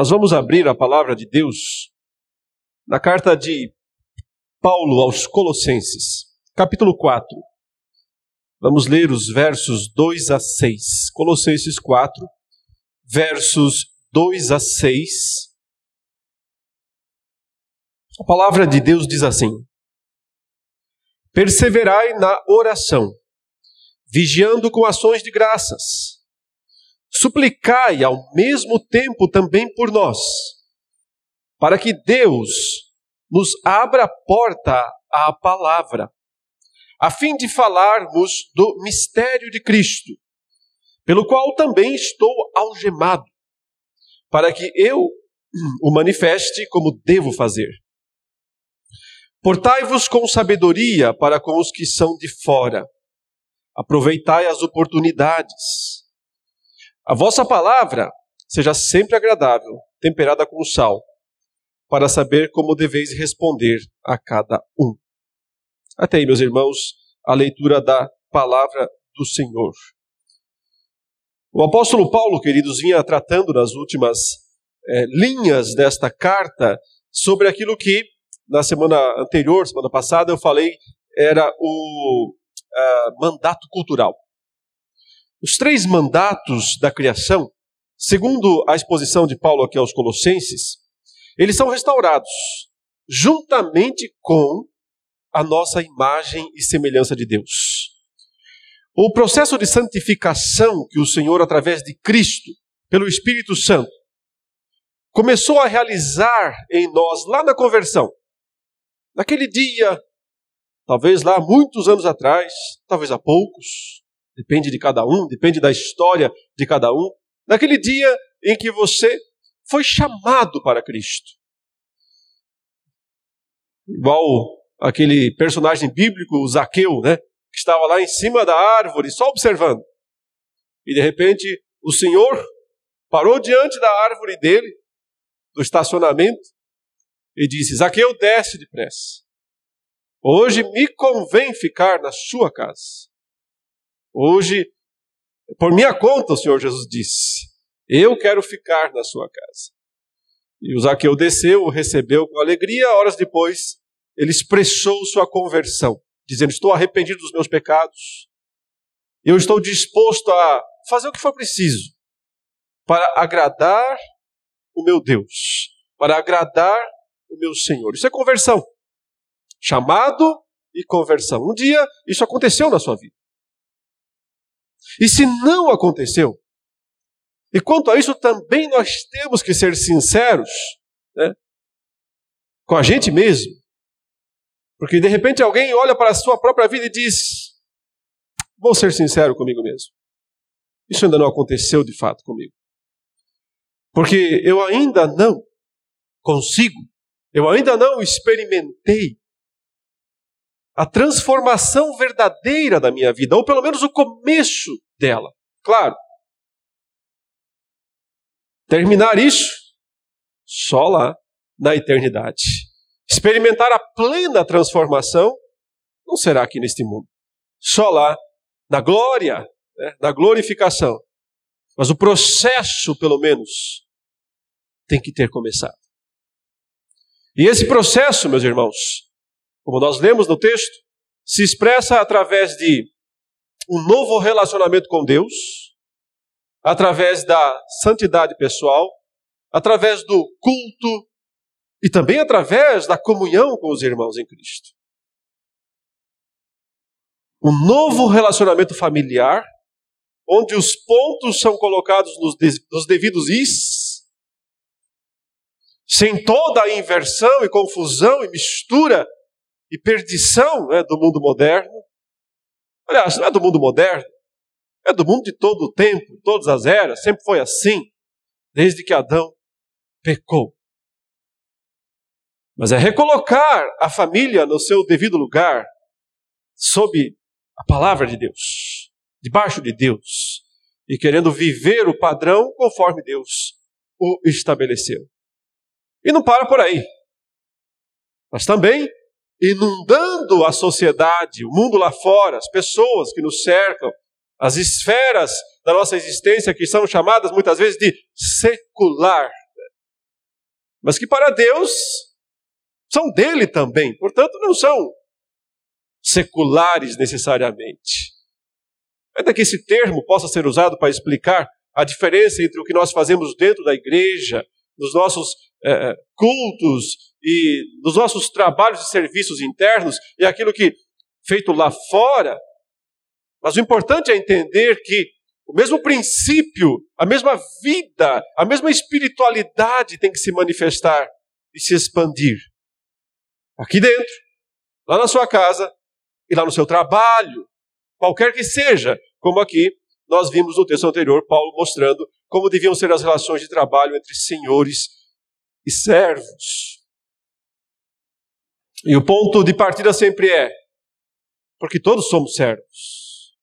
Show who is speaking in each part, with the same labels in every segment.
Speaker 1: Nós vamos abrir a palavra de Deus na carta de Paulo aos Colossenses, capítulo 4. Vamos ler os versos 2 a 6. Colossenses 4, versos 2 a 6. A palavra de Deus diz assim: Perseverai na oração, vigiando com ações de graças suplicai ao mesmo tempo também por nós, para que Deus nos abra a porta à palavra, a fim de falarmos do mistério de Cristo, pelo qual também estou algemado, para que eu o manifeste como devo fazer. Portai-vos com sabedoria para com os que são de fora. Aproveitai as oportunidades a vossa palavra seja sempre agradável, temperada com sal, para saber como deveis responder a cada um. Até aí, meus irmãos, a leitura da palavra do Senhor. O apóstolo Paulo, queridos, vinha tratando nas últimas é, linhas desta carta sobre aquilo que na semana anterior, semana passada, eu falei era o uh, mandato cultural. Os três mandatos da criação, segundo a exposição de Paulo aqui aos Colossenses, eles são restaurados juntamente com a nossa imagem e semelhança de Deus. O processo de santificação que o Senhor, através de Cristo, pelo Espírito Santo, começou a realizar em nós lá na conversão. Naquele dia, talvez lá muitos anos atrás, talvez há poucos, depende de cada um, depende da história de cada um. Naquele dia em que você foi chamado para Cristo. Igual aquele personagem bíblico, o Zaqueu, né? Que estava lá em cima da árvore, só observando. E de repente o Senhor parou diante da árvore dele, do estacionamento, e disse: Zaqueu, desce depressa. Hoje me convém ficar na sua casa. Hoje, por minha conta, o Senhor Jesus disse: Eu quero ficar na sua casa. E o Zaqueu desceu, o recebeu com alegria. Horas depois, ele expressou sua conversão, dizendo: Estou arrependido dos meus pecados. Eu estou disposto a fazer o que for preciso para agradar o meu Deus, para agradar o meu Senhor. Isso é conversão. Chamado e conversão. Um dia isso aconteceu na sua vida. E se não aconteceu, e quanto a isso também nós temos que ser sinceros né, com a gente mesmo. Porque de repente alguém olha para a sua própria vida e diz: Vou ser sincero comigo mesmo. Isso ainda não aconteceu de fato comigo. Porque eu ainda não consigo, eu ainda não experimentei a transformação verdadeira da minha vida, ou pelo menos o começo dela. Claro. Terminar isso só lá na eternidade. Experimentar a plena transformação não será aqui neste mundo. Só lá na glória, né, na glorificação. Mas o processo, pelo menos, tem que ter começado. E esse processo, meus irmãos, como nós lemos no texto, se expressa através de um novo relacionamento com Deus, através da santidade pessoal, através do culto e também através da comunhão com os irmãos em Cristo. Um novo relacionamento familiar, onde os pontos são colocados nos, nos devidos is, sem toda a inversão e confusão e mistura e perdição né, do mundo moderno. Aliás, não é do mundo moderno, é do mundo de todo o tempo, todas as eras, sempre foi assim, desde que Adão pecou. Mas é recolocar a família no seu devido lugar, sob a palavra de Deus, debaixo de Deus, e querendo viver o padrão conforme Deus o estabeleceu. E não para por aí. Mas também inundando a sociedade, o mundo lá fora, as pessoas que nos cercam, as esferas da nossa existência que são chamadas muitas vezes de secular. mas que para Deus são dele também, portanto não são seculares necessariamente. Ainda que esse termo possa ser usado para explicar a diferença entre o que nós fazemos dentro da igreja, nos nossos é, cultos e nos nossos trabalhos e serviços internos e aquilo que feito lá fora. Mas o importante é entender que o mesmo princípio, a mesma vida, a mesma espiritualidade tem que se manifestar e se expandir. Aqui dentro, lá na sua casa e lá no seu trabalho, qualquer que seja, como aqui nós vimos no texto anterior Paulo mostrando como deviam ser as relações de trabalho entre senhores e servos. E o ponto de partida sempre é: porque todos somos servos.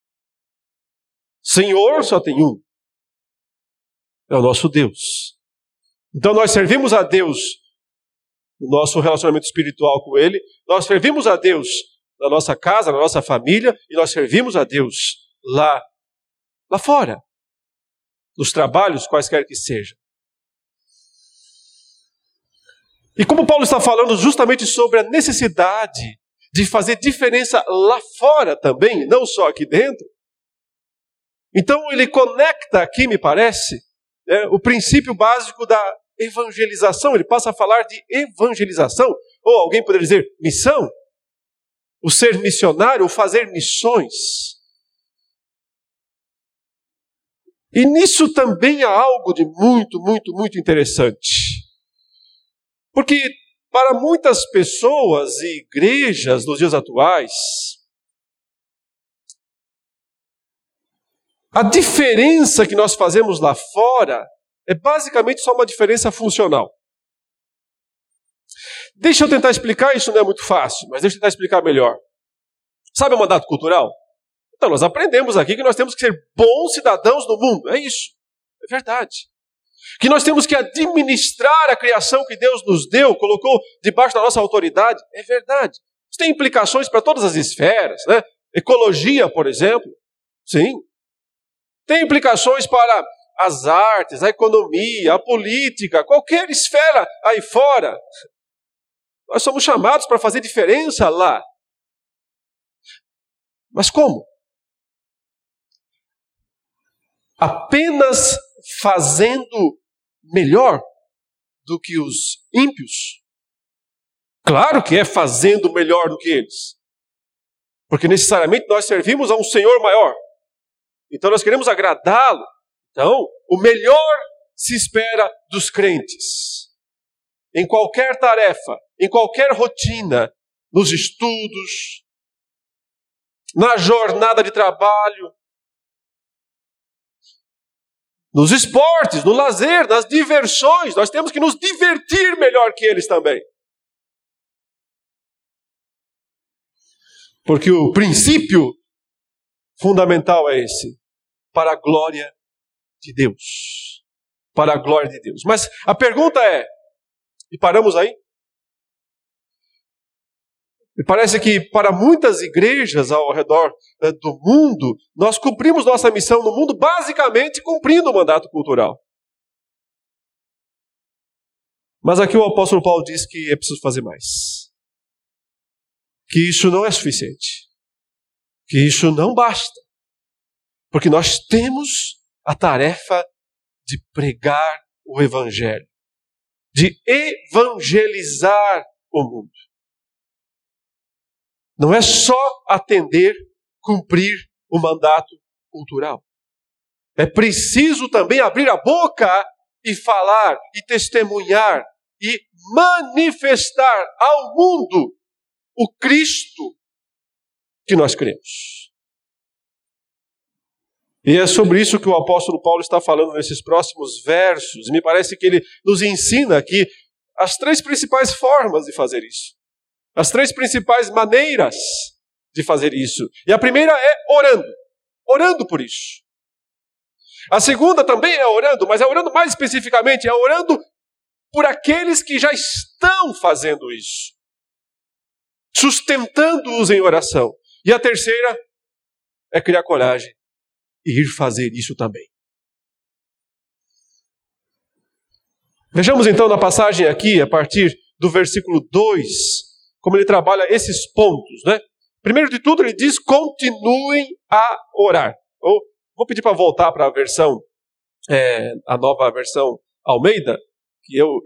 Speaker 1: Senhor só tem um. É o nosso Deus. Então nós servimos a Deus no nosso relacionamento espiritual com Ele, nós servimos a Deus na nossa casa, na nossa família, e nós servimos a Deus lá, lá fora, nos trabalhos quaisquer que sejam. E como Paulo está falando justamente sobre a necessidade de fazer diferença lá fora também, não só aqui dentro, então ele conecta aqui, me parece, né, o princípio básico da evangelização. Ele passa a falar de evangelização, ou alguém poderia dizer missão, o ser missionário, o fazer missões. E nisso também há algo de muito, muito, muito interessante. Porque para muitas pessoas e igrejas nos dias atuais, a diferença que nós fazemos lá fora é basicamente só uma diferença funcional. Deixa eu tentar explicar, isso não é muito fácil, mas deixa eu tentar explicar melhor. Sabe o mandato cultural? Então, nós aprendemos aqui que nós temos que ser bons cidadãos do mundo. É isso. É verdade que nós temos que administrar a criação que Deus nos deu, colocou debaixo da nossa autoridade, é verdade. Isso tem implicações para todas as esferas, né? Ecologia, por exemplo, sim. Tem implicações para as artes, a economia, a política, qualquer esfera aí fora. Nós somos chamados para fazer diferença lá. Mas como? Apenas fazendo melhor do que os ímpios? Claro que é fazendo melhor do que eles. Porque necessariamente nós servimos a um Senhor maior. Então nós queremos agradá-lo. Então, o melhor se espera dos crentes. Em qualquer tarefa, em qualquer rotina, nos estudos, na jornada de trabalho, nos esportes, no lazer, nas diversões. Nós temos que nos divertir melhor que eles também. Porque o princípio fundamental é esse: para a glória de Deus. Para a glória de Deus. Mas a pergunta é: e paramos aí? E parece que para muitas igrejas ao redor né, do mundo, nós cumprimos nossa missão no mundo basicamente cumprindo o mandato cultural. Mas aqui o apóstolo Paulo diz que é preciso fazer mais. Que isso não é suficiente. Que isso não basta. Porque nós temos a tarefa de pregar o evangelho, de evangelizar o mundo. Não é só atender, cumprir o mandato cultural. É preciso também abrir a boca e falar e testemunhar e manifestar ao mundo o Cristo que nós cremos. E é sobre isso que o apóstolo Paulo está falando nesses próximos versos. Me parece que ele nos ensina aqui as três principais formas de fazer isso. As três principais maneiras de fazer isso. E a primeira é orando. Orando por isso. A segunda também é orando, mas é orando mais especificamente, é orando por aqueles que já estão fazendo isso. Sustentando-os em oração. E a terceira é criar coragem e ir fazer isso também. Vejamos então na passagem aqui, a partir do versículo 2, como ele trabalha esses pontos, né? Primeiro de tudo, ele diz: continuem a orar. Ou, vou pedir para voltar para a versão, é, a nova versão Almeida, que eu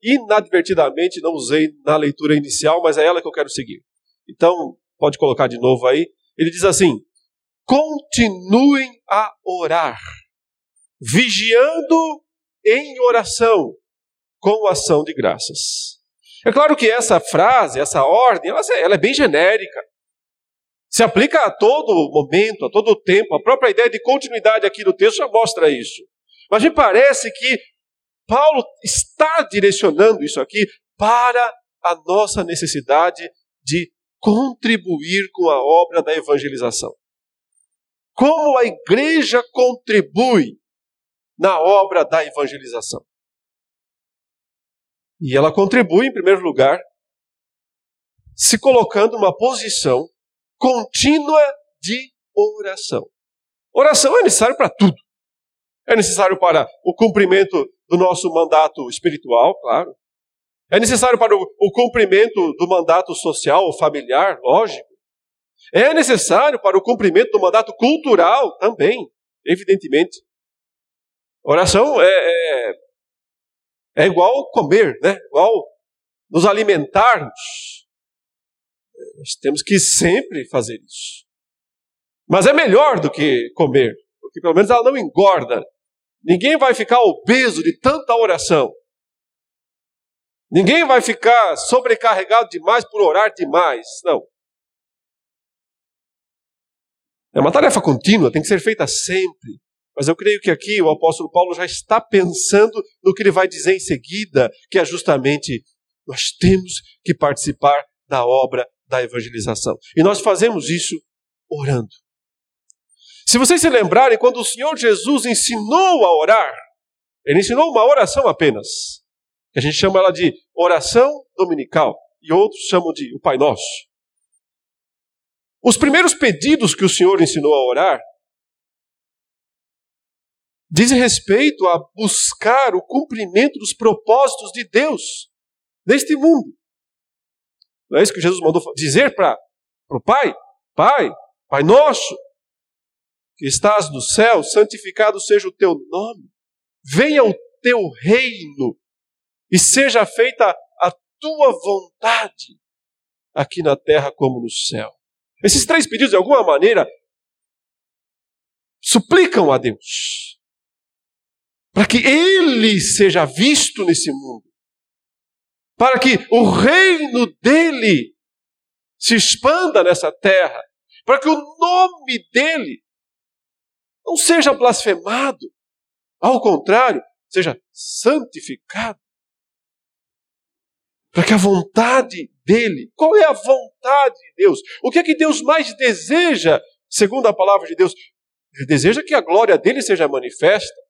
Speaker 1: inadvertidamente não usei na leitura inicial, mas é ela que eu quero seguir. Então, pode colocar de novo aí. Ele diz assim: continuem a orar, vigiando em oração, com ação de graças. É claro que essa frase, essa ordem, ela, é bem genérica. Se aplica a todo momento, a todo tempo. A própria ideia de continuidade aqui do texto já mostra isso. Mas me parece que Paulo está direcionando isso aqui para a nossa necessidade de contribuir com a obra da evangelização. Como a igreja contribui na obra da evangelização? E ela contribui, em primeiro lugar, se colocando numa posição contínua de oração. Oração é necessário para tudo. É necessário para o cumprimento do nosso mandato espiritual, claro. É necessário para o, cumprimento do mandato social ou familiar, lógico. É necessário para o cumprimento do mandato cultural também, evidentemente. Oração é, é, é igual comer, né? Igual nos alimentarmos. Nós temos que sempre fazer isso. Mas é melhor do que comer, porque pelo menos ela não engorda. Ninguém vai ficar obeso de tanta oração. Ninguém vai ficar sobrecarregado demais por orar demais. Não. É uma tarefa contínua, tem que ser feita sempre. Mas eu creio que aqui o apóstolo Paulo já está pensando no que ele vai dizer em seguida, que é justamente nós temos que participar da obra da evangelização. E nós fazemos isso orando. Se vocês se lembrarem, quando o Senhor Jesus ensinou a orar, ele ensinou uma oração apenas, que a gente chama ela de oração dominical, e outros chamam de o Pai Nosso. Os primeiros pedidos que o Senhor ensinou a orar diz respeito a buscar o cumprimento dos propósitos de Deus neste mundo. Não é isso que Jesus mandou dizer para o Pai? Pai, Pai nosso, que estás no céu, santificado seja o teu nome. Venha o teu reino e seja feita a tua vontade, aqui na terra como no céu. Esses três pedidos, de alguma maneira, suplicam a Deus para que ele seja visto nesse mundo, para que o reino dele se expanda nessa terra, para que o nome dele não seja blasfemado, ao contrário, seja santificado. Para que a vontade dele, qual é a vontade de Deus? O que é que Deus mais deseja, segundo a palavra de Deus? Ele deseja que a glória dele seja manifesta.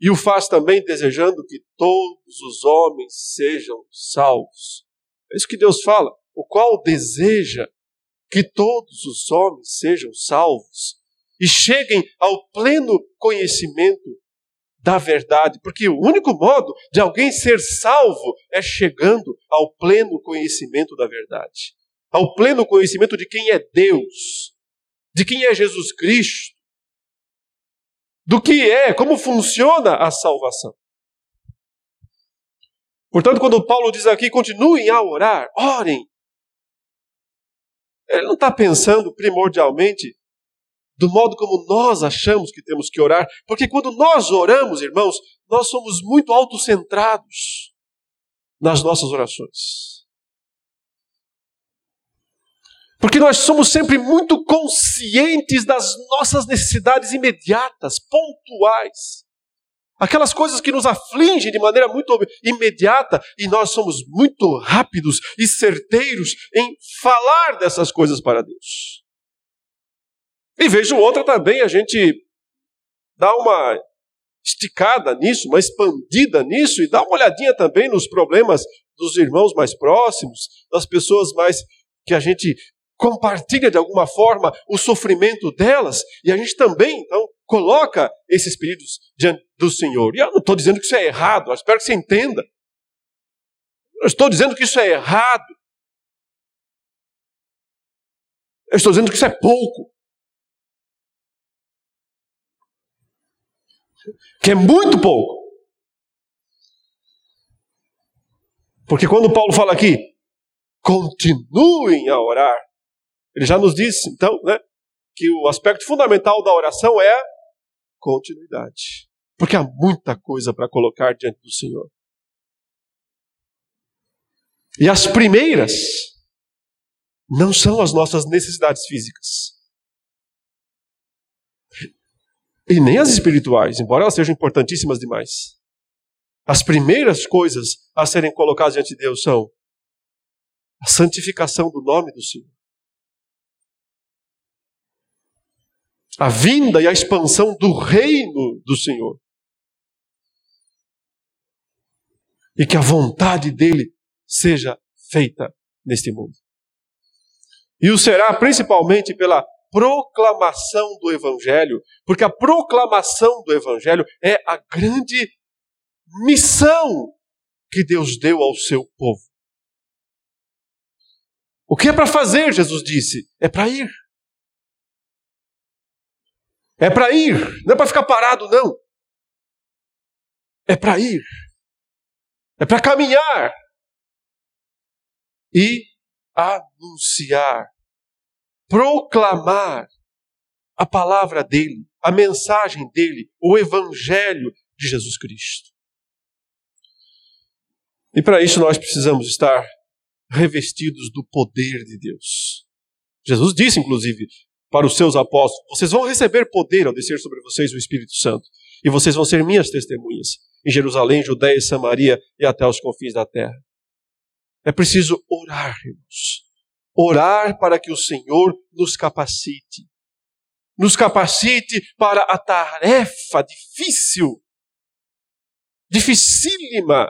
Speaker 1: E o faz também desejando que todos os homens sejam salvos. É isso que Deus fala, o qual deseja que todos os homens sejam salvos e cheguem ao pleno conhecimento da verdade, porque o único modo de alguém ser salvo é chegando ao pleno conhecimento da verdade, ao pleno conhecimento de quem é Deus, de quem é Jesus Cristo do que é, como funciona a salvação. Portanto, quando Paulo diz aqui, continuem a orar, orem. Ele não está pensando primordialmente do modo como nós achamos que temos que orar, porque quando nós oramos, irmãos, nós somos muito autocentrados nas nossas orações. Porque nós somos sempre muito conscientes das nossas necessidades imediatas, pontuais. Aquelas coisas que nos afligem de maneira muito imediata, e nós somos muito rápidos e certeiros em falar dessas coisas para Deus. E vejo outra também, a gente dá uma esticada nisso, uma expandida nisso, e dá uma olhadinha também nos problemas dos irmãos mais próximos, das pessoas mais que a gente compartilha de alguma forma o sofrimento delas, e a gente também, então, coloca esses pedidos diante do Senhor. E eu não estou dizendo que isso é errado, eu espero que você entenda. Eu estou dizendo que isso é errado. Eu estou dizendo que isso é pouco. Que é muito pouco. Porque quando Paulo fala aqui, continuem a orar, ele já nos disse, então, né, que o aspecto fundamental da oração é continuidade. Porque há muita coisa para colocar diante do Senhor. E as primeiras não são as nossas necessidades físicas. E nem as espirituais, embora elas sejam importantíssimas demais. As primeiras coisas a serem colocadas diante de Deus são a santificação do nome do Senhor. A vinda e a expansão do reino do Senhor. E que a vontade dele seja feita neste mundo. E o será principalmente pela proclamação do Evangelho, porque a proclamação do Evangelho é a grande missão que Deus deu ao seu povo. O que é para fazer, Jesus disse? É para ir. É para ir, não é para ficar parado, não. É para ir. É para caminhar e anunciar, proclamar a palavra dele, a mensagem dele, o evangelho de Jesus Cristo. E para isso nós precisamos estar revestidos do poder de Deus. Jesus disse, inclusive, para os seus apóstolos: Vocês vão receber poder ao descer sobre vocês o Espírito Santo, e vocês vão ser minhas testemunhas em Jerusalém, Judéia e Samaria e até os confins da terra. É preciso orar, irmãos. Orar para que o Senhor nos capacite. Nos capacite para a tarefa difícil, dificílima,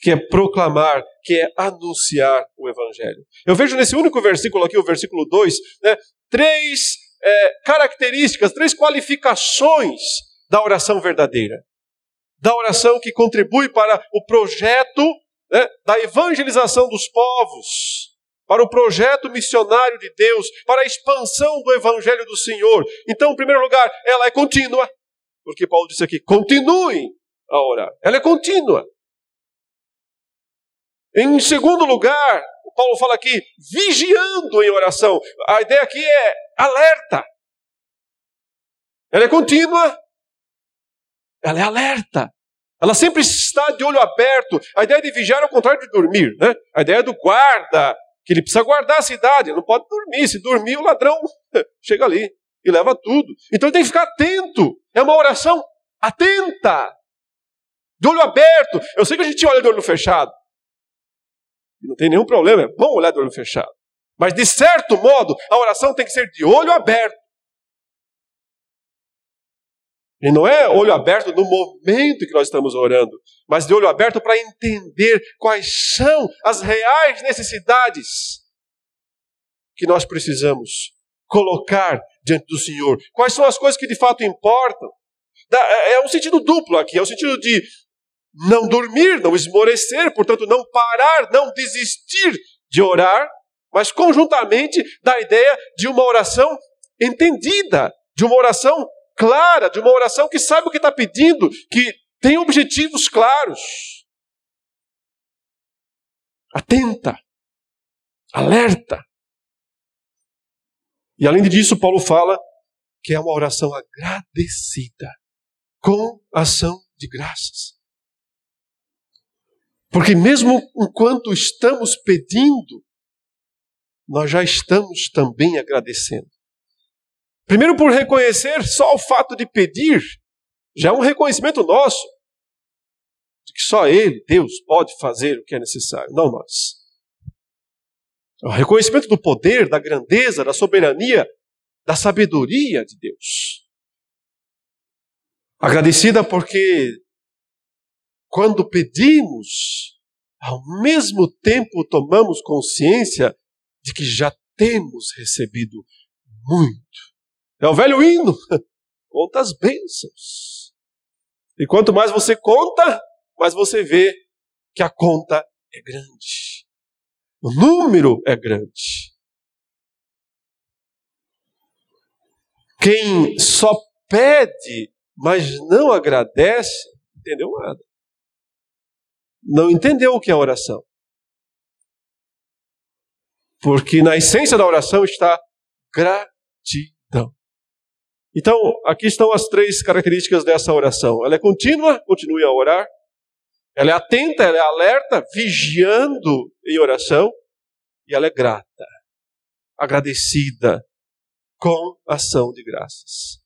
Speaker 1: que é proclamar, que é anunciar o Evangelho. Eu vejo nesse único versículo aqui, o versículo 2, né, três é, características, três qualificações da oração verdadeira. Da oração que contribui para o projeto né, da evangelização dos povos, para o projeto missionário de Deus, para a expansão do Evangelho do Senhor. Então, em primeiro lugar, ela é contínua, porque Paulo disse aqui: continuem a orar. Ela é contínua. Em segundo lugar, Paulo fala aqui, vigiando em oração. A ideia aqui é alerta. Ela é contínua, ela é alerta. Ela sempre está de olho aberto. A ideia de vigiar é o contrário de dormir. Né? A ideia do guarda, que ele precisa guardar a cidade, não pode dormir. Se dormir, o ladrão chega ali e leva tudo. Então ele tem que ficar atento. É uma oração atenta, de olho aberto. Eu sei que a gente olha de olho fechado. Não tem nenhum problema, é bom olhar de olho fechado. Mas, de certo modo, a oração tem que ser de olho aberto. E não é olho aberto no momento que nós estamos orando, mas de olho aberto para entender quais são as reais necessidades que nós precisamos colocar diante do Senhor. Quais são as coisas que de fato importam. É, é um sentido duplo aqui, é um sentido de não dormir, não esmorecer, portanto, não parar, não desistir de orar, mas conjuntamente da ideia de uma oração entendida, de uma oração clara, de uma oração que sabe o que está pedindo, que tem objetivos claros. Atenta, alerta. E além disso, Paulo fala que é uma oração agradecida, com ação de graças. Porque mesmo enquanto estamos pedindo, nós já estamos também agradecendo. Primeiro, por reconhecer só o fato de pedir, já é um reconhecimento nosso de que só Ele, Deus, pode fazer o que é necessário, não nós. É o reconhecimento do poder, da grandeza, da soberania, da sabedoria de Deus. Agradecida porque quando pedimos, ao mesmo tempo tomamos consciência de que já temos recebido muito. É o velho hino. Conta as bênçãos. E quanto mais você conta, mais você vê que a conta é grande. O número é grande. Quem só pede, mas não agradece, entendeu nada. Não entendeu o que é oração. Porque na essência da oração está gratidão. Então, aqui estão as três características dessa oração. Ela é contínua, continue a orar. Ela é atenta, ela é alerta, vigiando em oração. E ela é grata, agradecida, com ação de graças.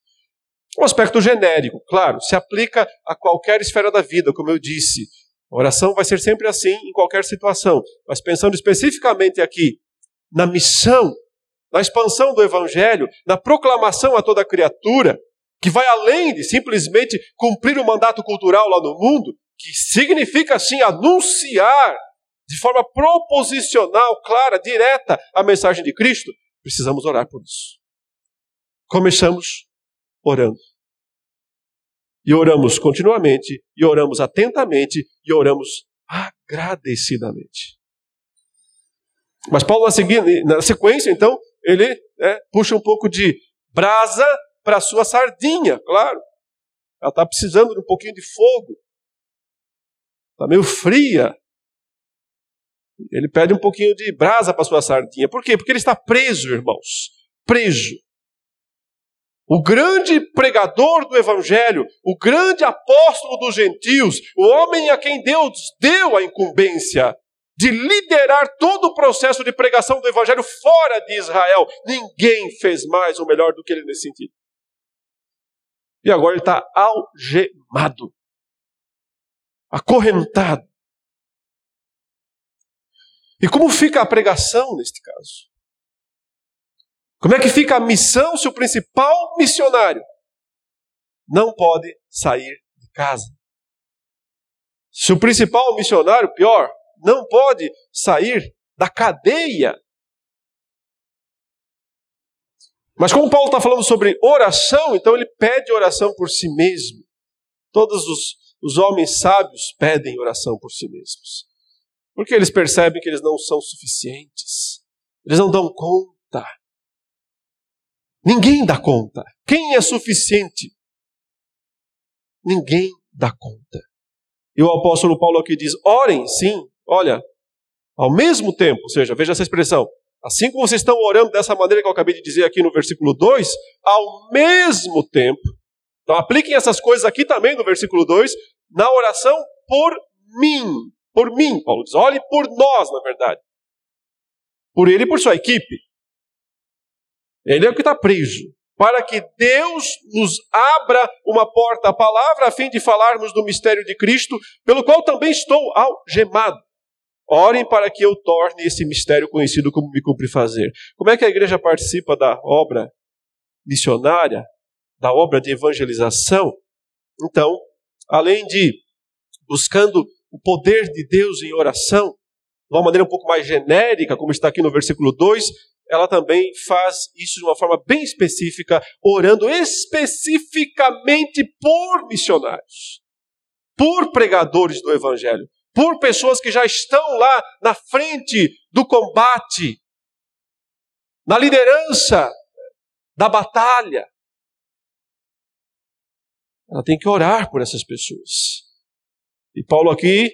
Speaker 1: Um aspecto genérico, claro, se aplica a qualquer esfera da vida, como eu disse. A oração vai ser sempre assim em qualquer situação. Mas pensando especificamente aqui na missão, na expansão do Evangelho, na proclamação a toda criatura, que vai além de simplesmente cumprir o mandato cultural lá no mundo, que significa assim anunciar de forma proposicional, clara, direta a mensagem de Cristo, precisamos orar por isso. Começamos orando. E oramos continuamente, e oramos atentamente, e oramos agradecidamente. Mas Paulo, na sequência, então, ele né, puxa um pouco de brasa para a sua sardinha, claro. Ela está precisando de um pouquinho de fogo. Está meio fria. Ele pede um pouquinho de brasa para sua sardinha. Por quê? Porque ele está preso, irmãos. Preso. O grande pregador do Evangelho, o grande apóstolo dos gentios, o homem a quem Deus deu a incumbência de liderar todo o processo de pregação do Evangelho fora de Israel. Ninguém fez mais ou melhor do que ele nesse sentido. E agora ele está algemado, acorrentado. E como fica a pregação neste caso? Como é que fica a missão se o principal missionário não pode sair de casa? Se o principal missionário, pior, não pode sair da cadeia. Mas como Paulo está falando sobre oração, então ele pede oração por si mesmo. Todos os, os homens sábios pedem oração por si mesmos. Porque eles percebem que eles não são suficientes. Eles não dão conta. Ninguém dá conta. Quem é suficiente? Ninguém dá conta. E o apóstolo Paulo aqui diz: orem, sim, olha, ao mesmo tempo, ou seja, veja essa expressão, assim como vocês estão orando dessa maneira que eu acabei de dizer aqui no versículo 2, ao mesmo tempo, então apliquem essas coisas aqui também no versículo 2, na oração por mim. Por mim, Paulo diz, olhe por nós, na verdade. Por ele e por sua equipe. Ele é o que está preso. Para que Deus nos abra uma porta à palavra, a fim de falarmos do mistério de Cristo, pelo qual também estou algemado. Orem para que eu torne esse mistério conhecido como me cumpre fazer. Como é que a igreja participa da obra missionária, da obra de evangelização? Então, além de buscando o poder de Deus em oração, de uma maneira um pouco mais genérica, como está aqui no versículo 2, ela também faz isso de uma forma bem específica, orando especificamente por missionários, por pregadores do Evangelho, por pessoas que já estão lá na frente do combate, na liderança da batalha. Ela tem que orar por essas pessoas. E Paulo aqui,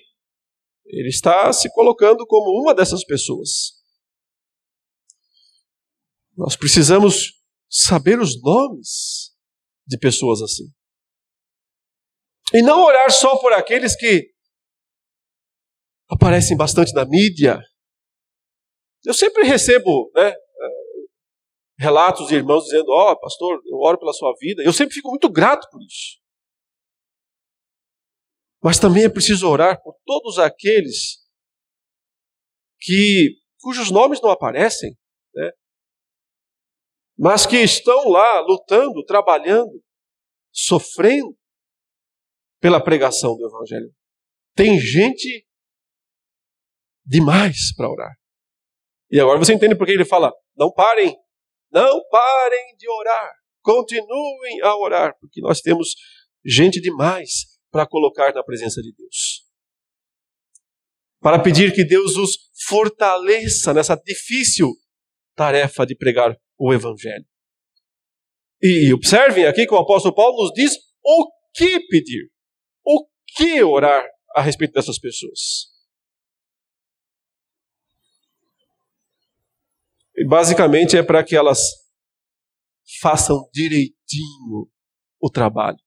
Speaker 1: ele está se colocando como uma dessas pessoas. Nós precisamos saber os nomes de pessoas assim. E não orar só por aqueles que aparecem bastante na mídia. Eu sempre recebo né, relatos de irmãos dizendo: Ó, oh, pastor, eu oro pela sua vida. Eu sempre fico muito grato por isso. Mas também é preciso orar por todos aqueles que cujos nomes não aparecem? Mas que estão lá lutando, trabalhando, sofrendo pela pregação do Evangelho. Tem gente demais para orar. E agora você entende por que ele fala: não parem, não parem de orar, continuem a orar, porque nós temos gente demais para colocar na presença de Deus. Para pedir que Deus os fortaleça nessa difícil tarefa de pregar o Evangelho. E observem aqui que o apóstolo Paulo nos diz o que pedir, o que orar a respeito dessas pessoas. E basicamente é para que elas façam direitinho o trabalho.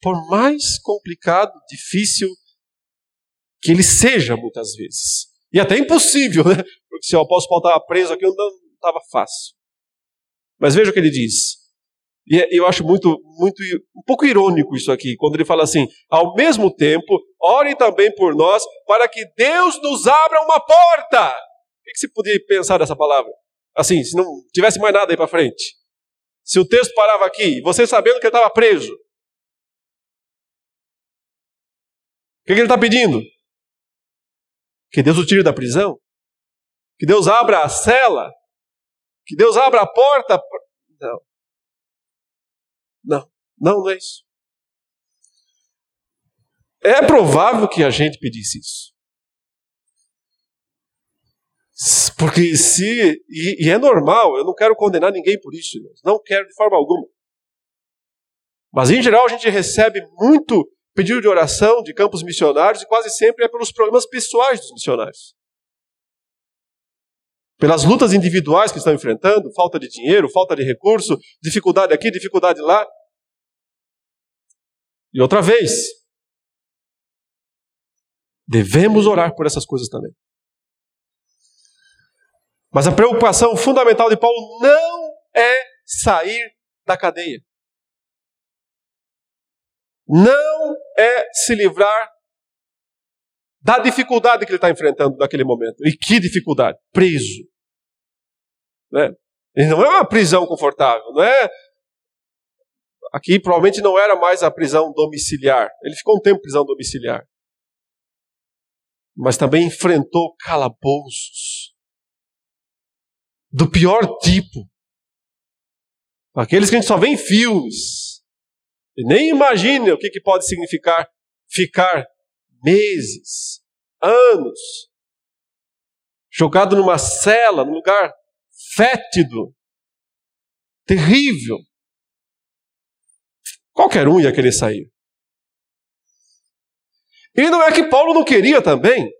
Speaker 1: Por mais complicado, difícil que ele seja muitas vezes. E até impossível, né? Porque se o apóstolo Paulo estava preso aqui, não estava fácil. Mas veja o que ele diz. E é, eu acho muito, muito, um pouco irônico isso aqui, quando ele fala assim: ao mesmo tempo, orem também por nós, para que Deus nos abra uma porta. O que você podia pensar dessa palavra? Assim, se não tivesse mais nada aí para frente. Se o texto parava aqui, você sabendo que ele estava preso. O que, que ele está pedindo? Que Deus o tire da prisão? Que Deus abra a cela? Que Deus abra a porta? Não. Não, não, não é isso. É provável que a gente pedisse isso. Porque se. E, e, é normal, eu não quero condenar ninguém por isso, não quero de forma alguma. Mas em geral a gente recebe muito pedido de oração de campos missionários e quase sempre é pelos problemas pessoais dos missionários. Pelas lutas individuais que estão enfrentando, falta de dinheiro, falta de recurso, dificuldade aqui, dificuldade lá. E outra vez, devemos orar por essas coisas também. Mas a preocupação fundamental de Paulo não é sair da cadeia. Não é se livrar da dificuldade que ele está enfrentando naquele momento. E que dificuldade? Preso. Né? E não é uma prisão confortável, não é Aqui provavelmente não era mais a prisão domiciliar. Ele ficou um tempo em prisão domiciliar. Mas também enfrentou calabouços. Do pior tipo. Aqueles que a gente só vê em filmes. E nem imagina o que, que pode significar ficar meses, anos, jogado numa cela, num lugar fétido, terrível. Qualquer um ia querer sair. E não é que Paulo não queria também.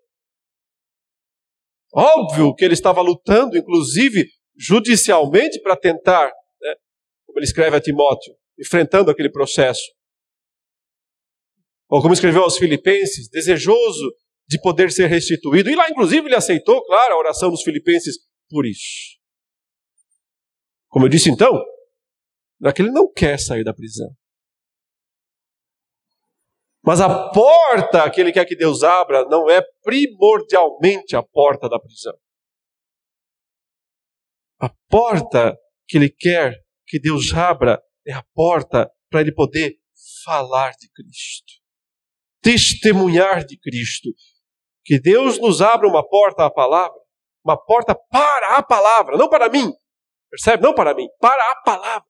Speaker 1: Óbvio que ele estava lutando, inclusive judicialmente, para tentar, né, como ele escreve a Timóteo, enfrentando aquele processo. Ou como escreveu aos Filipenses, desejoso de poder ser restituído. E lá, inclusive, ele aceitou, claro, a oração dos Filipenses por isso. Como eu disse então, não é não quer sair da prisão. Mas a porta que ele quer que Deus abra não é primordialmente a porta da prisão. A porta que ele quer que Deus abra é a porta para ele poder falar de Cristo, testemunhar de Cristo. Que Deus nos abra uma porta à palavra, uma porta para a palavra, não para mim. Percebe? Não para mim, para a palavra.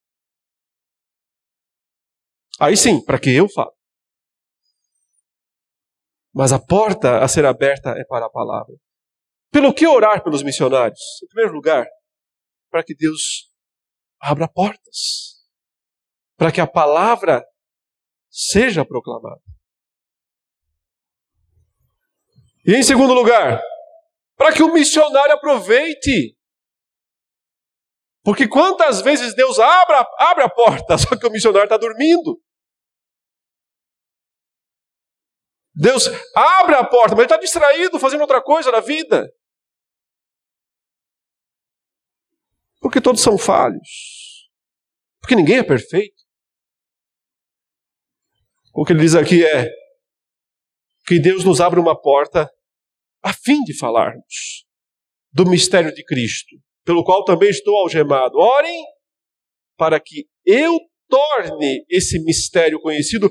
Speaker 1: Aí sim, para que eu falo. Mas a porta a ser aberta é para a palavra. Pelo que orar pelos missionários? Em primeiro lugar, para que Deus abra portas. Para que a palavra seja proclamada. E em segundo lugar, para que o missionário aproveite. Porque quantas vezes Deus abre, abre a porta, só que o missionário está dormindo. Deus abre a porta, mas ele está distraído fazendo outra coisa na vida. Porque todos são falhos. Porque ninguém é perfeito. O que ele diz aqui é que Deus nos abre uma porta a fim de falarmos do mistério de Cristo, pelo qual também estou algemado. Orem para que eu torne esse mistério conhecido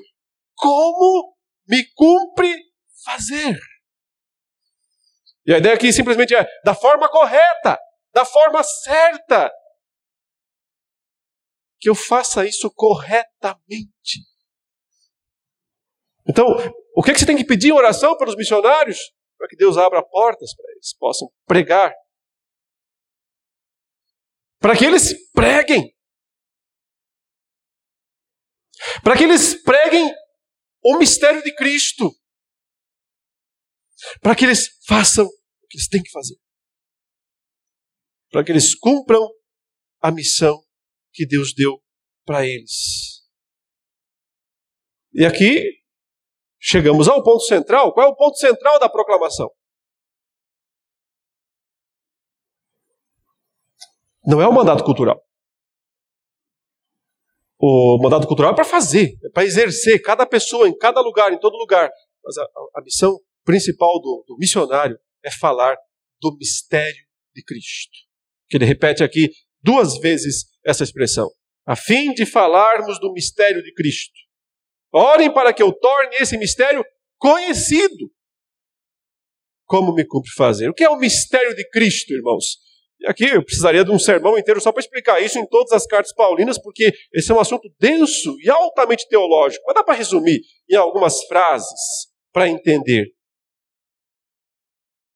Speaker 1: como me cumpre fazer. E a ideia aqui simplesmente é da forma correta, da forma certa. Que eu faça isso corretamente. Então, o que, é que você tem que pedir em oração para os missionários? Para que Deus abra portas para eles possam pregar. Para que eles preguem. Para que eles preguem o mistério de Cristo. Para que eles façam o que eles têm que fazer. Para que eles cumpram a missão que Deus deu para eles. E aqui chegamos ao ponto central. Qual é o ponto central da proclamação? Não é o mandato cultural. O mandato cultural é para fazer, é para exercer, cada pessoa, em cada lugar, em todo lugar. Mas a, a missão principal do, do missionário é falar do mistério de Cristo. Que ele repete aqui duas vezes essa expressão. A fim de falarmos do mistério de Cristo. Orem para que eu torne esse mistério conhecido. Como me cumpre fazer? O que é o mistério de Cristo, irmãos? E aqui eu precisaria de um sermão inteiro só para explicar isso em todas as cartas paulinas, porque esse é um assunto denso e altamente teológico. Mas dá para resumir em algumas frases para entender.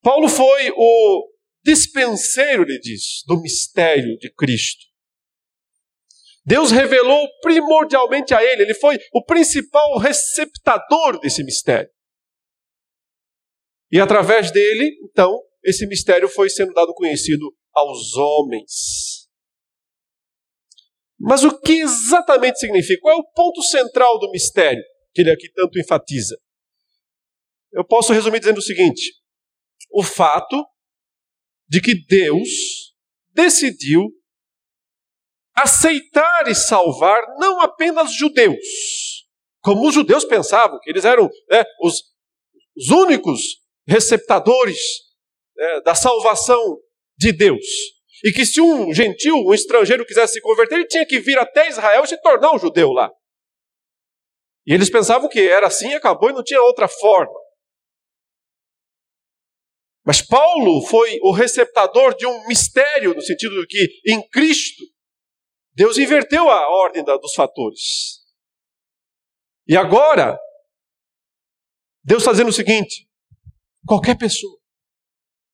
Speaker 1: Paulo foi o dispenseiro, ele diz, do mistério de Cristo. Deus revelou primordialmente a ele, ele foi o principal receptador desse mistério. E através dele, então, esse mistério foi sendo dado conhecido aos homens. Mas o que exatamente significa? Qual é o ponto central do mistério que ele aqui tanto enfatiza? Eu posso resumir dizendo o seguinte: o fato de que Deus decidiu aceitar e salvar não apenas judeus, como os judeus pensavam, que eles eram né, os, os, únicos receptadores né, da salvação de Deus. E que se um gentil, um estrangeiro quisesse se converter, ele tinha que vir até Israel e se tornar um judeu lá. E eles pensavam que era assim, acabou e não tinha outra forma. Mas Paulo foi o receptador de um mistério, no sentido de que em Cristo, Deus inverteu a ordem dos fatores. E agora, Deus está dizendo o seguinte: qualquer pessoa,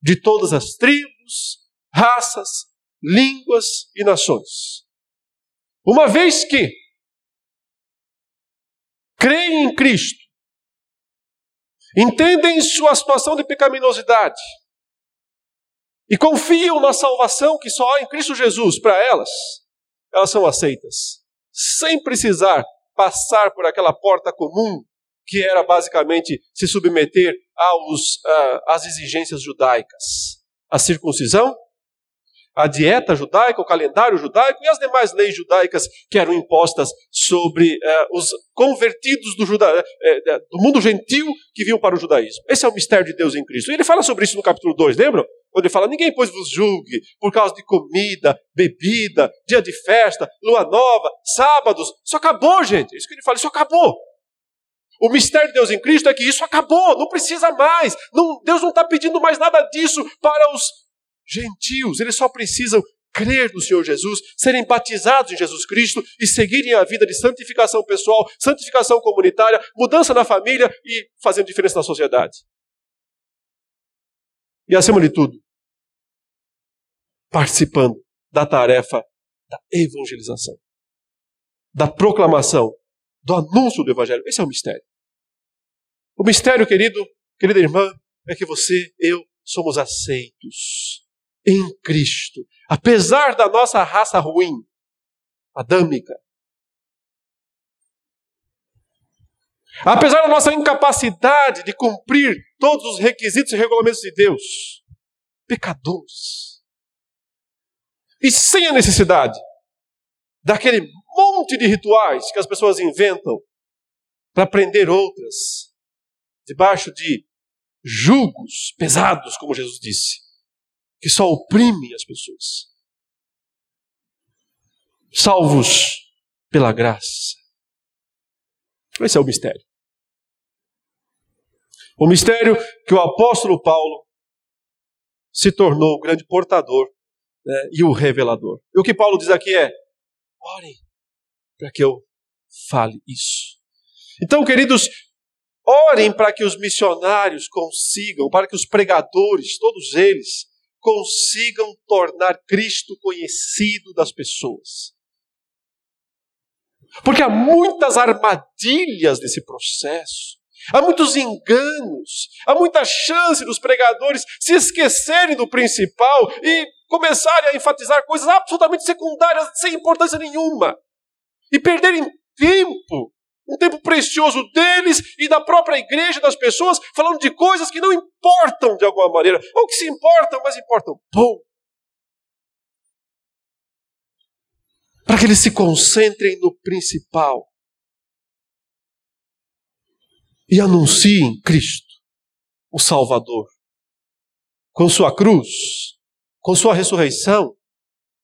Speaker 1: de todas as tribos, raças, línguas e nações. Uma vez que creem em Cristo, entendem sua situação de pecaminosidade e confiam na salvação que só há em Cristo Jesus para elas, elas são aceitas, sem precisar passar por aquela porta comum que era basicamente se submeter aos, uh, às exigências judaicas. A circuncisão, a dieta judaica, o calendário judaico e as demais leis judaicas que eram impostas sobre uh, os convertidos do, juda, uh, do mundo gentil que vinham para o judaísmo. Esse é o mistério de Deus em Cristo. E ele fala sobre isso no capítulo 2, lembram? Ele fala, ninguém pois vos julgue por causa de comida, bebida, dia de festa, lua nova, sábados. Isso acabou, gente. É isso que ele fala, isso acabou. O mistério de Deus em Cristo é que isso acabou, não precisa mais. Não, Deus não está pedindo mais nada disso para os gentios. Eles só precisam crer no Senhor Jesus, serem batizados em Jesus Cristo e seguirem a vida de santificação pessoal, santificação comunitária, mudança na família e fazendo diferença na sociedade. E acima de tudo, participando da tarefa da evangelização, da proclamação do anúncio do Evangelho. Esse é o mistério. O mistério, querido, querida irmã, é que você, eu, somos aceitos em Cristo. Apesar da nossa raça ruim, adâmica. Apesar da nossa incapacidade de cumprir todos os requisitos e regulamentos de Deus, pecadores. E sem a necessidade daquele monte de rituais que as pessoas inventam para prender outras, debaixo de julgos pesados, como Jesus disse, que só oprimem as pessoas. Salvos pela graça. Esse é o mistério. O mistério que o apóstolo Paulo se tornou o grande portador né, e o revelador. E o que Paulo diz aqui é: orem para que eu fale isso. Então, queridos, orem para que os missionários consigam, para que os pregadores, todos eles, consigam tornar Cristo conhecido das pessoas. Porque há muitas armadilhas nesse processo. Há muitos enganos, há muita chance dos pregadores se esquecerem do principal e começarem a enfatizar coisas absolutamente secundárias, sem importância nenhuma, e perderem tempo, um tempo precioso deles e da própria igreja, das pessoas, falando de coisas que não importam de alguma maneira, ou que se importam, mas importam pouco. Para que eles se concentrem no principal. E anunciem Cristo, o Salvador, com sua cruz, com sua ressurreição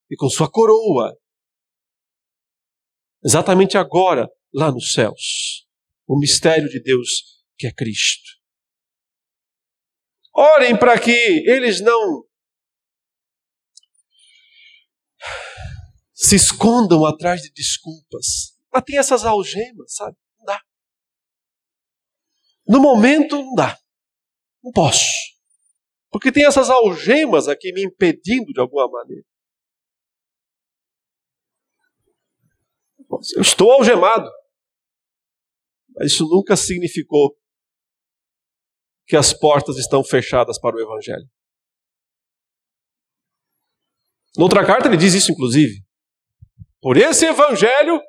Speaker 1: e com sua coroa. Exatamente agora, lá nos céus, o mistério de Deus que é Cristo. Orem para que eles não se escondam atrás de desculpas. Mas tem essas algemas, sabe? No momento, não dá. Não posso. Porque tem essas algemas aqui me impedindo de alguma maneira. Eu estou algemado. Mas isso nunca significou que as portas estão fechadas para o Evangelho. Noutra carta ele diz isso, inclusive. Por esse Evangelho,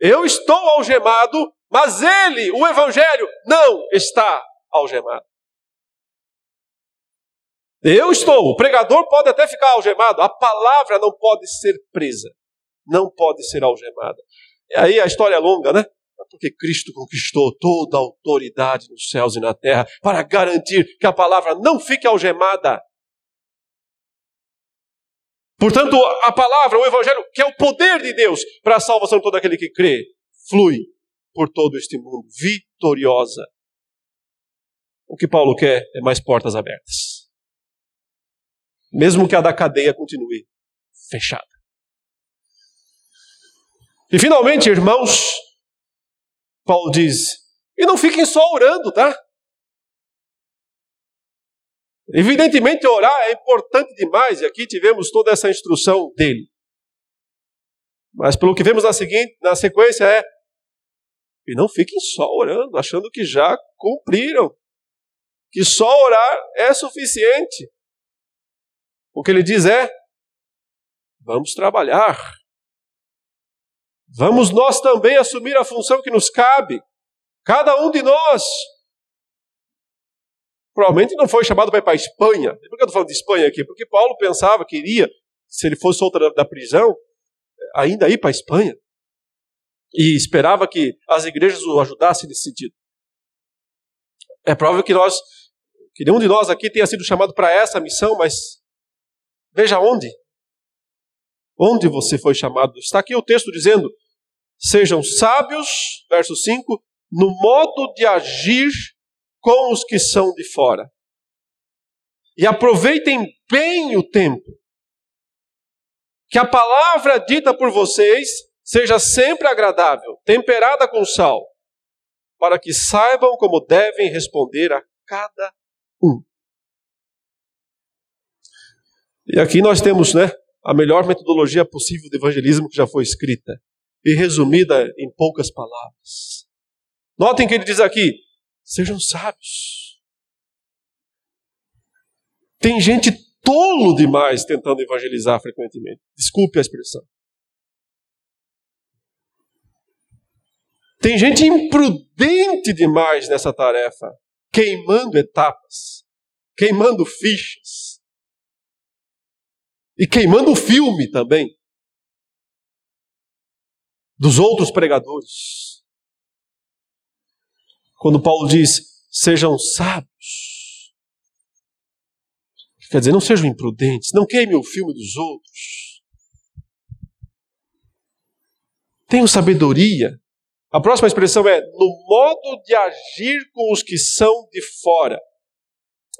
Speaker 1: eu estou algemado, mas ele, o Evangelho, não está algemado. Eu estou, o pregador pode até ficar algemado, a palavra não pode ser presa, não pode ser algemada. E aí a história é longa, né? Porque Cristo conquistou toda a autoridade nos céus e na terra para garantir que a palavra não fique algemada. Portanto, a palavra, o Evangelho, que é o poder de Deus para a salvação de todo aquele que crê, flui por todo este mundo, vitoriosa. O que Paulo quer é mais portas abertas. Mesmo que a da cadeia continue fechada. E finalmente, irmãos, Paulo diz: e não fiquem só orando, tá? Evidentemente, orar é importante demais, e aqui tivemos toda essa instrução dele. Mas pelo que vemos na, seguinte, na sequência é e não fiquem só orando, achando que já cumpriram, que só orar é suficiente. O que ele diz é: vamos trabalhar. Vamos nós também assumir a função que nos cabe. Cada um de nós. Provavelmente não foi chamado para ir para a Espanha. Por que eu estou falando de Espanha aqui? Porque Paulo pensava que iria, se ele fosse solto da prisão, ainda ir para a Espanha e esperava que as igrejas o ajudassem nesse sentido. É provável que nós, que nenhum de nós aqui tenha sido chamado para essa missão, mas veja onde. Onde você foi chamado? Está aqui o texto dizendo: sejam sábios, verso 5, no modo de agir com os que são de fora. E aproveitem bem o tempo. Que a palavra dita por vocês seja sempre agradável, temperada com sal, para que saibam como devem responder a cada um. E aqui nós temos, né, a melhor metodologia possível de evangelismo que já foi escrita e resumida em poucas palavras. Notem que ele diz aqui: sejam sábios. Tem gente tolo demais tentando evangelizar frequentemente. Desculpe a expressão. Tem gente imprudente demais nessa tarefa, queimando etapas, queimando fichas e queimando o filme também dos outros pregadores. Quando Paulo diz: sejam sábios, quer dizer, não sejam imprudentes, não queimem o filme dos outros. Tenham sabedoria a próxima expressão é no modo de agir com os que são de fora.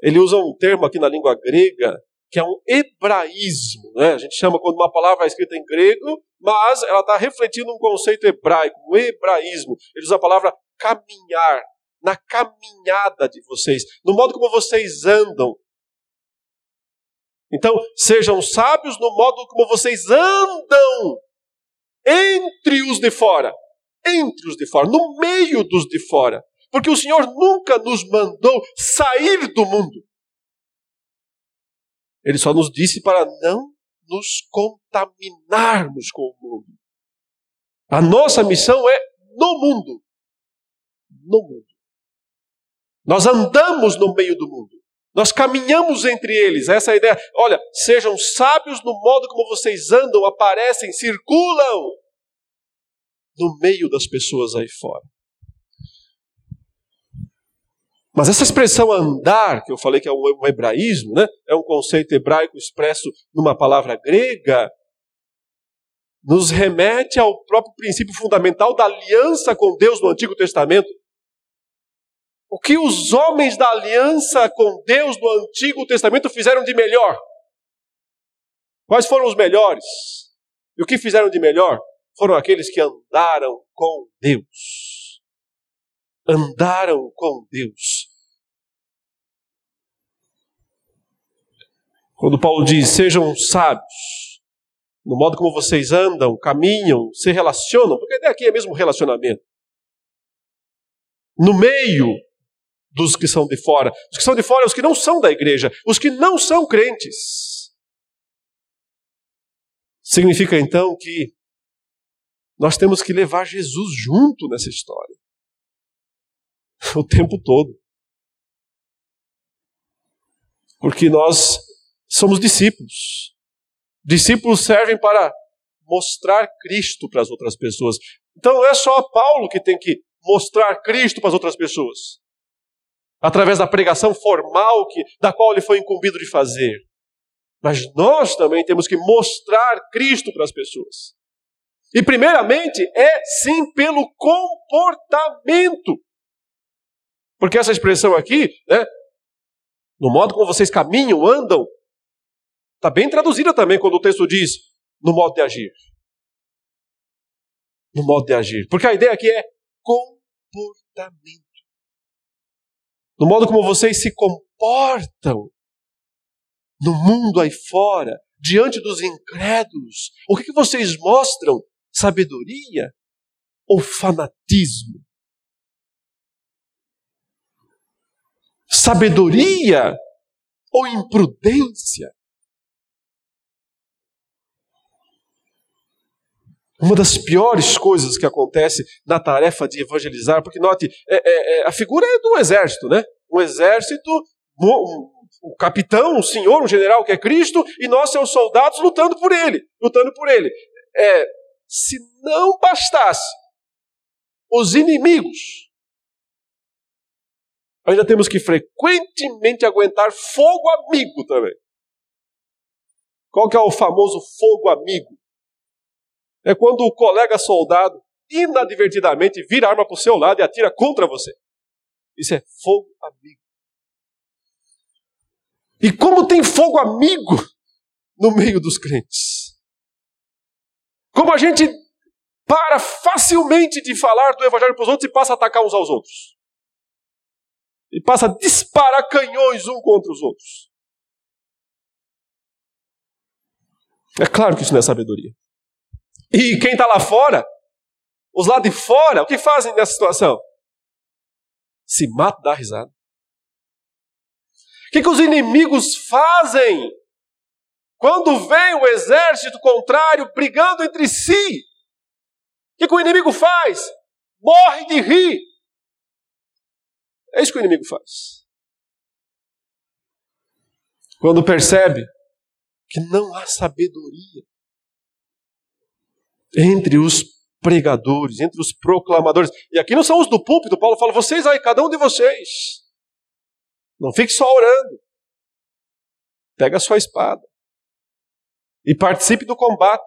Speaker 1: ele usa um termo aqui na língua grega que é um hebraísmo. Né? A gente chama quando uma palavra é escrita em grego, mas ela está refletindo um conceito hebraico, um hebraísmo. Ele usa a palavra caminhar, na caminhada de vocês, no modo como vocês andam. Então, sejam sábios no modo como vocês andam entre os de fora. Entre os de fora, no meio dos de fora. Porque o Senhor nunca nos mandou sair do mundo. Ele só nos disse para não nos contaminarmos com o mundo. A nossa missão é no mundo. No mundo. Nós andamos no meio do mundo. Nós caminhamos entre eles. Essa é a ideia. Olha, sejam sábios no modo como vocês andam, aparecem, circulam no meio das pessoas aí fora. Mas essa expressão andar, que eu falei que é um hebraísmo, né? é um conceito hebraico expresso numa palavra grega, nos remete ao próprio princípio fundamental da aliança com Deus no Antigo Testamento. O que os homens da aliança com Deus no Antigo Testamento fizeram de melhor? Quais foram os melhores? E o que fizeram de melhor? Foram aqueles que andaram com Deus andaram com Deus. Quando Paulo diz: sejam sábios, no modo como vocês andam, caminham, se relacionam, porque a ideia aqui é mesmo relacionamento. No meio dos que são de fora. Os que são de fora, os que não são da igreja, os que não são crentes. Significa então que nós temos que levar Jesus junto nessa história. o tempo todo. Porque nós somos discípulos. Discípulos servem para mostrar Cristo para as outras pessoas. Então não é só Paulo que tem que mostrar Cristo para as outras pessoas. Através da pregação formal que, da qual ele foi incumbido de fazer. Mas nós também temos que mostrar Cristo para as pessoas. E primeiramente é sim pelo comportamento. Porque essa expressão aqui, né, no modo como vocês caminham, andam, está bem traduzida também quando o texto diz no modo de agir. No modo de agir. Porque a ideia aqui é comportamento. No modo como vocês se comportam no mundo aí fora, diante dos incrédulos. O que, que vocês mostram? Sabedoria ou fanatismo? sabedoria ou imprudência? Uma das piores coisas que acontece na tarefa de evangelizar, porque note, é, é, é, a figura é do exército, né? Um exército, um, o capitão, o senhor, o general que é Cristo, e nós, seus soldados, lutando por ele, lutando por ele. É, se não bastasse os inimigos ainda temos que frequentemente aguentar fogo amigo também. Qual que é o famoso fogo amigo? É quando o colega soldado inadvertidamente vira arma para o seu lado e atira contra você. Isso é fogo amigo. E como tem fogo amigo no meio dos crentes? Como a gente para facilmente de falar do evangelho para os outros e passa a atacar uns aos outros e passa a disparar canhões um contra os outros. É claro que isso não é sabedoria. E quem está lá fora, os lá de fora, o que fazem nessa situação? Se matam, dá risada. O que, que os inimigos fazem quando vem o exército contrário brigando entre si? O que, que o inimigo faz? Morre de rir. É isso que o inimigo faz. Quando percebe que não há sabedoria entre os pregadores, entre os proclamadores. E aqui não são os do púlpito, Paulo fala, vocês aí, cada um de vocês. Não fique só orando. Pega a sua espada. E participe do combate.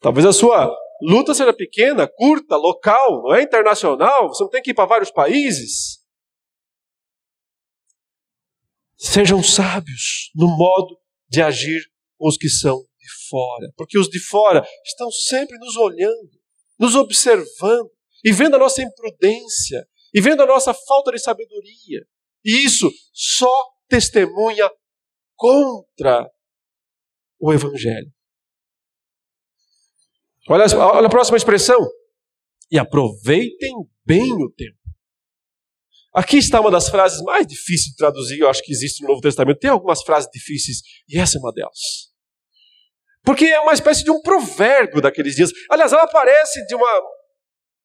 Speaker 1: Talvez a sua luta seja pequena, curta, local, não é internacional, você não tem que ir para vários países. Sejam sábios no modo de agir os que são de fora, porque os de fora estão sempre nos olhando, nos observando e vendo a nossa imprudência e vendo a nossa falta de sabedoria. E isso só testemunha contra o Evangelho. Olha, olha a próxima expressão. E aproveitem bem o tempo. Aqui está uma das frases mais difíceis de traduzir, eu acho que existe no Novo Testamento. Tem algumas frases difíceis, e essa é uma delas. Porque é uma espécie de um provérbio daqueles dias. Aliás, ela aparece de uma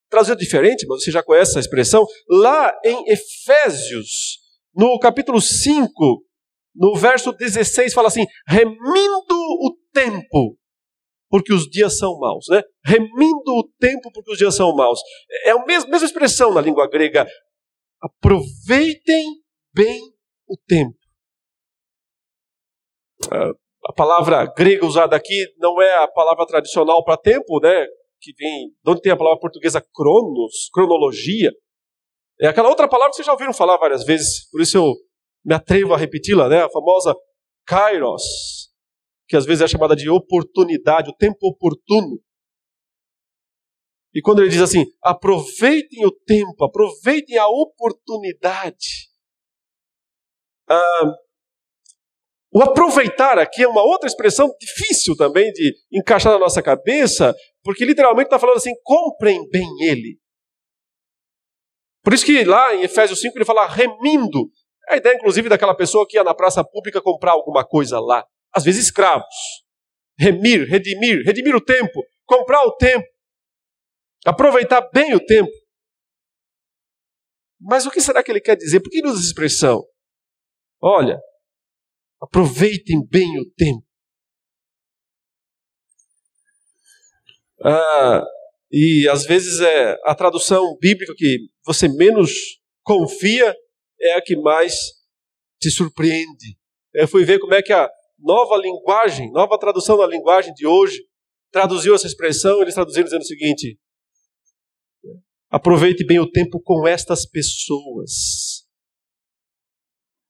Speaker 1: traduzida diferente, mas você já conhece essa expressão. Lá em Efésios, no capítulo 5, no verso 16, fala assim: remindo o tempo, porque os dias são maus. Né? Remindo o tempo, porque os dias são maus. É a mesma, mesma expressão na língua grega. Aproveitem bem o tempo. A palavra grega usada aqui não é a palavra tradicional para tempo, né? Que vem, de onde tem a palavra portuguesa cronos, cronologia. É aquela outra palavra que vocês já ouviram falar várias vezes, por isso eu me atrevo a repeti-la, né? A famosa kairos, que às vezes é chamada de oportunidade, o tempo oportuno. E quando ele diz assim, aproveitem o tempo, aproveitem a oportunidade. Ah, o aproveitar aqui é uma outra expressão difícil também de encaixar na nossa cabeça, porque literalmente está falando assim: comprem bem ele. Por isso que lá em Efésios 5 ele fala remindo. É a ideia, inclusive, daquela pessoa que ia na praça pública comprar alguma coisa lá. Às vezes escravos. Remir, redimir, redimir o tempo, comprar o tempo, aproveitar bem o tempo. Mas o que será que ele quer dizer? Por que ele usa essa expressão? Olha, aproveitem bem o tempo. Ah, e às vezes é a tradução bíblica que você menos confia é a que mais te surpreende. Eu fui ver como é que a nova linguagem, nova tradução da linguagem de hoje, traduziu essa expressão, eles traduziram dizendo o seguinte: aproveite bem o tempo com estas pessoas.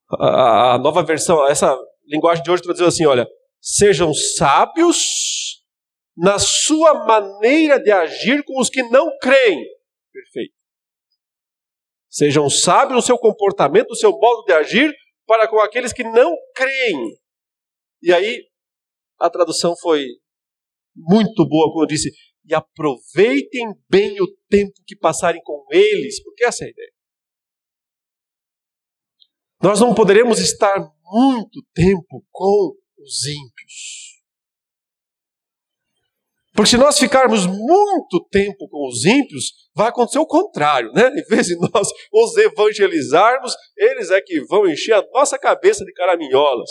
Speaker 1: A, a nova versão, essa linguagem de hoje traduziu assim: olha, sejam sábios na sua maneira de agir com os que não creem. Perfeito. Sejam sábios no seu comportamento, no seu modo de agir para com aqueles que não creem. E aí, a tradução foi muito boa quando disse: e aproveitem bem o tempo que passarem com eles, porque essa é a ideia. Nós não poderemos estar muito tempo com os ímpios. Porque se nós ficarmos muito tempo com os ímpios, vai acontecer o contrário, né? Em vez de nós os evangelizarmos, eles é que vão encher a nossa cabeça de caraminholas.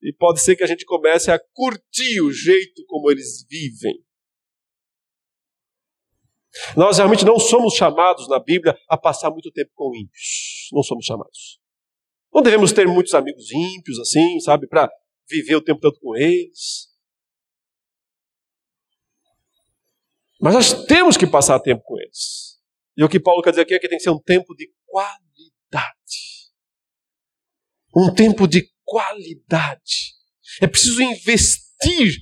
Speaker 1: E pode ser que a gente comece a curtir o jeito como eles vivem. Nós realmente não somos chamados na Bíblia a passar muito tempo com ímpios. Não somos chamados. Não devemos ter muitos amigos ímpios assim, sabe, para viver o tempo todo com eles. Mas nós temos que passar tempo com eles. E o que Paulo quer dizer aqui é que tem que ser um tempo de qualidade. Um tempo de qualidade. É preciso investir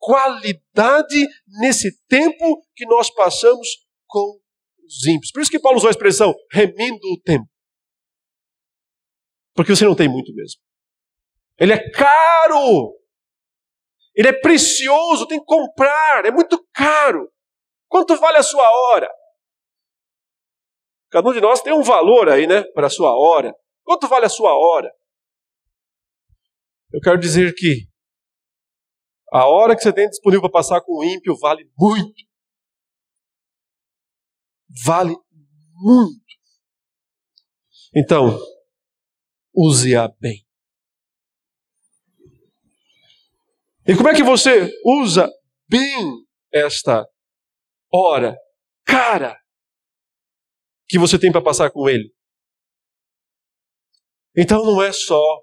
Speaker 1: qualidade nesse tempo que nós passamos com os ímpios. Por isso que Paulo usou a expressão remindo o tempo. Porque você não tem muito mesmo. Ele é caro. Ele é precioso, tem que comprar, é muito caro. Quanto vale a sua hora? Cada um de nós tem um valor aí, né, para a sua hora. Quanto vale a sua hora? Eu quero dizer que a hora que você tem disponível para passar com o ímpio vale muito. Vale muito. Então, use-a bem. E como é que você usa bem esta hora, cara, que você tem para passar com ele? Então não é só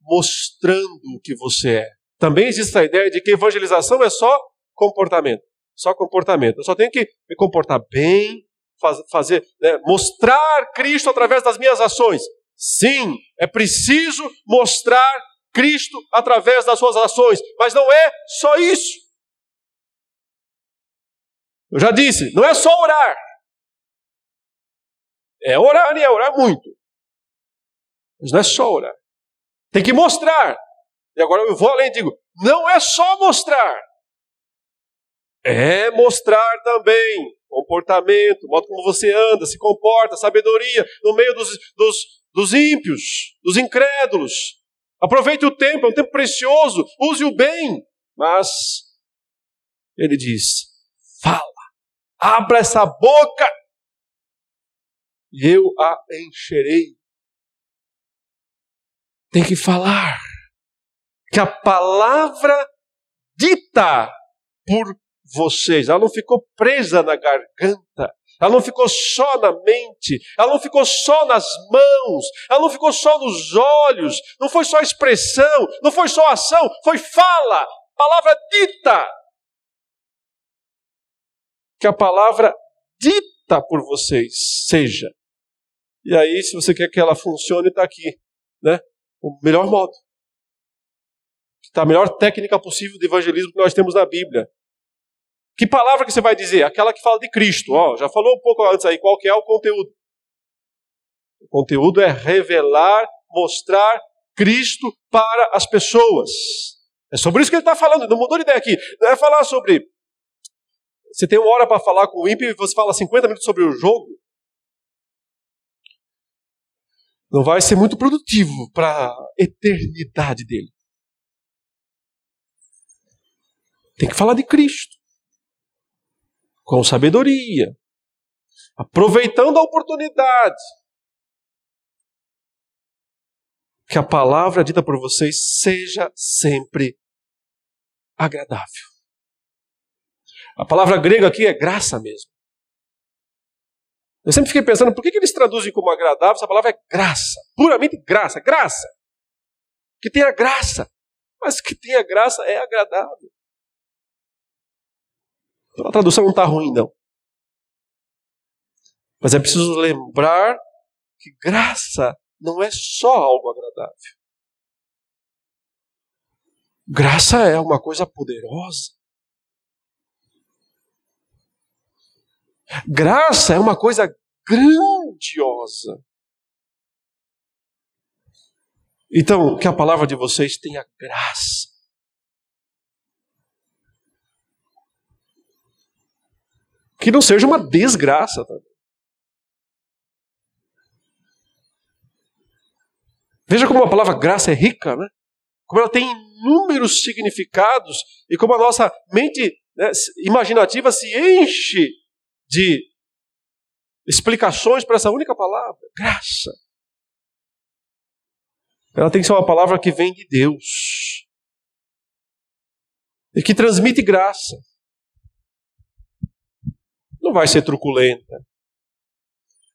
Speaker 1: mostrando o que você é. Também existe a ideia de que evangelização é só comportamento. Só comportamento. Eu só tenho que me comportar bem, faz, fazer, né, mostrar Cristo através das minhas ações. Sim, é preciso mostrar Cristo através das suas ações, mas não é só isso. Eu já disse, não é só orar. É orar e é orar muito. Mas não é só orar. Tem que mostrar. E agora eu vou além e digo: não é só mostrar. É mostrar também comportamento, modo como você anda, se comporta, sabedoria no meio dos, dos, dos ímpios, dos incrédulos. Aproveite o tempo, é um tempo precioso, use-o bem. Mas ele diz: fala, abra essa boca e eu a encherei. Tem que falar. Que a palavra dita por vocês, ela não ficou presa na garganta, ela não ficou só na mente, ela não ficou só nas mãos, ela não ficou só nos olhos, não foi só expressão, não foi só ação, foi fala, palavra dita. Que a palavra dita por vocês seja. E aí, se você quer que ela funcione, está aqui, né? O melhor modo. Está a melhor técnica possível de evangelismo que nós temos na Bíblia. Que palavra que você vai dizer? Aquela que fala de Cristo. Ó, já falou um pouco antes aí qual que é o conteúdo. O conteúdo é revelar, mostrar Cristo para as pessoas. É sobre isso que ele está falando. Não mudou de ideia aqui. Não é falar sobre. Você tem uma hora para falar com o ímpio e você fala 50 minutos sobre o jogo. Não vai ser muito produtivo para a eternidade dele. Tem que falar de Cristo com sabedoria, aproveitando a oportunidade. Que a palavra dita por vocês seja sempre agradável. A palavra grega aqui é graça mesmo. Eu sempre fiquei pensando, por que, que eles traduzem como agradável? Essa palavra é graça, puramente graça, graça. Que tenha graça, mas que tenha graça é agradável. A tradução não está ruim, não. Mas é preciso lembrar que graça não é só algo agradável. Graça é uma coisa poderosa. Graça é uma coisa grandiosa. Então, que a palavra de vocês tenha graça. Que não seja uma desgraça também. Veja como a palavra graça é rica, né? Como ela tem inúmeros significados e como a nossa mente né, imaginativa se enche de explicações para essa única palavra, graça. Ela tem que ser uma palavra que vem de Deus e que transmite graça. Não vai ser truculenta.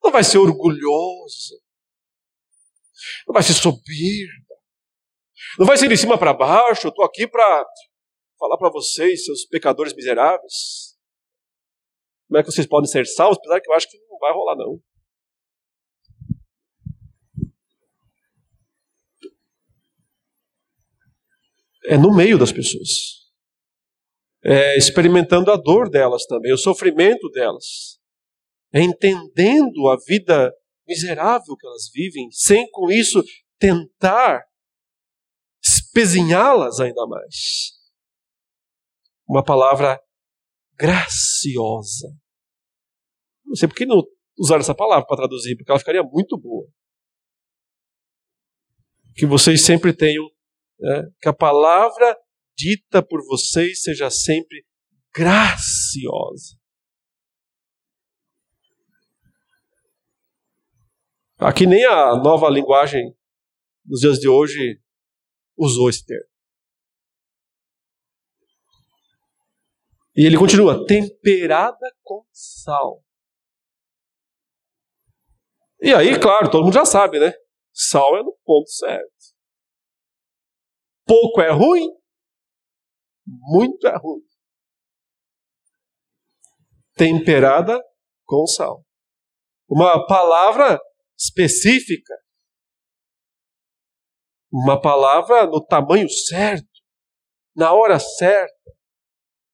Speaker 1: Não vai ser orgulhosa. Não vai ser soberba. Não vai ser de cima para baixo. Eu estou aqui para falar para vocês, seus pecadores miseráveis. Como é que vocês podem ser salvos? Apesar que eu acho que não vai rolar, não. É no meio das pessoas é, experimentando a dor delas também, o sofrimento delas, é entendendo a vida miserável que elas vivem, sem com isso tentar espezinhá-las ainda mais. Uma palavra graciosa. Não sei por que não usar essa palavra para traduzir, porque ela ficaria muito boa. Que vocês sempre tenham, né, que a palavra dita por vocês seja sempre graciosa. Aqui nem a nova linguagem dos dias de hoje usou esse termo. E ele continua: temperada com sal. E aí, claro, todo mundo já sabe, né? Sal é no ponto certo. Pouco é ruim, muito ruim. Temperada com sal. Uma palavra específica Uma palavra no tamanho certo, na hora certa,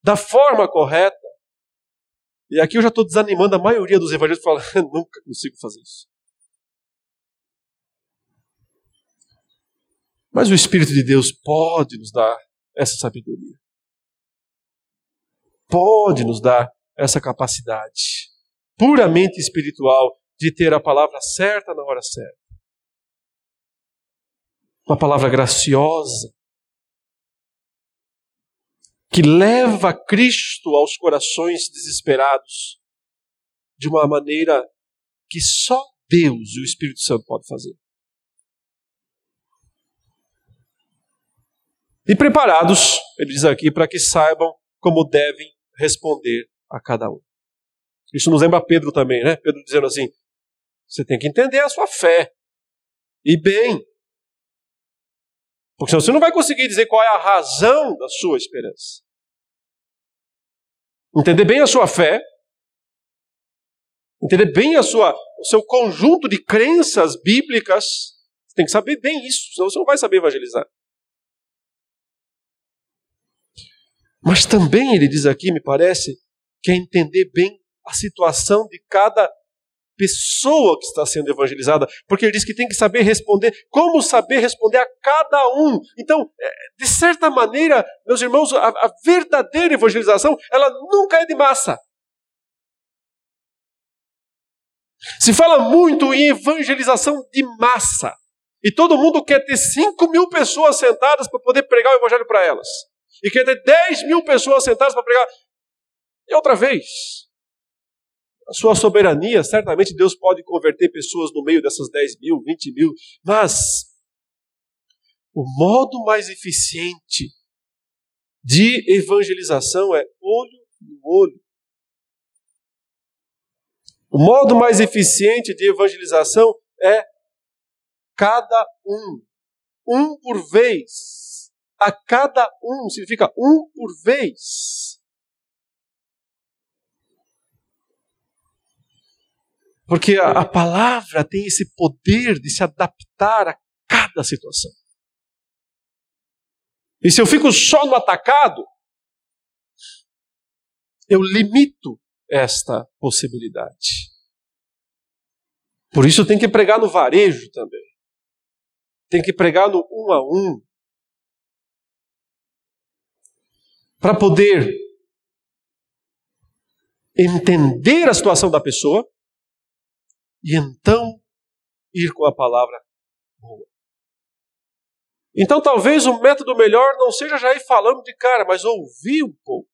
Speaker 1: da forma correta. E aqui eu já estou desanimando a maioria dos evangelhos falando, nunca consigo fazer isso. Mas o Espírito de Deus pode nos dar essa sabedoria. Pode nos dar essa capacidade puramente espiritual de ter a palavra certa na hora certa. Uma palavra graciosa que leva Cristo aos corações desesperados de uma maneira que só Deus e o Espírito Santo pode fazer. E preparados, ele diz aqui, para que saibam como devem responder a cada um. Isso nos lembra Pedro também, né? Pedro dizendo assim: você tem que entender a sua fé. E bem. Porque senão você não vai conseguir dizer qual é a razão da sua esperança. Entender bem a sua fé, entender bem a sua, o seu conjunto de crenças bíblicas, você tem que saber bem isso, senão você não vai saber evangelizar. Mas também ele diz aqui, me parece, que é entender bem a situação de cada pessoa que está sendo evangelizada, porque ele diz que tem que saber responder, como saber responder a cada um. Então, é, de certa maneira, meus irmãos, a, a verdadeira evangelização, ela nunca é de massa. Se fala muito em evangelização de massa. E todo mundo quer ter 5 mil pessoas sentadas para poder pregar o evangelho para elas. E quer ter 10 mil pessoas sentadas para pregar. E outra vez, a sua soberania, certamente Deus pode converter pessoas no meio dessas 10 mil, 20 mil, mas o modo mais eficiente de evangelização é olho no olho. O modo mais eficiente de evangelização é cada um, um por vez. A cada um significa um por vez. Porque a, a palavra tem esse poder de se adaptar a cada situação. E se eu fico só no atacado, eu limito esta possibilidade. Por isso tem que pregar no varejo também. Tem que pregar no um a um. Para poder entender a situação da pessoa e então ir com a palavra boa. Então talvez o método melhor não seja já ir falando de cara, mas ouvir um pouco.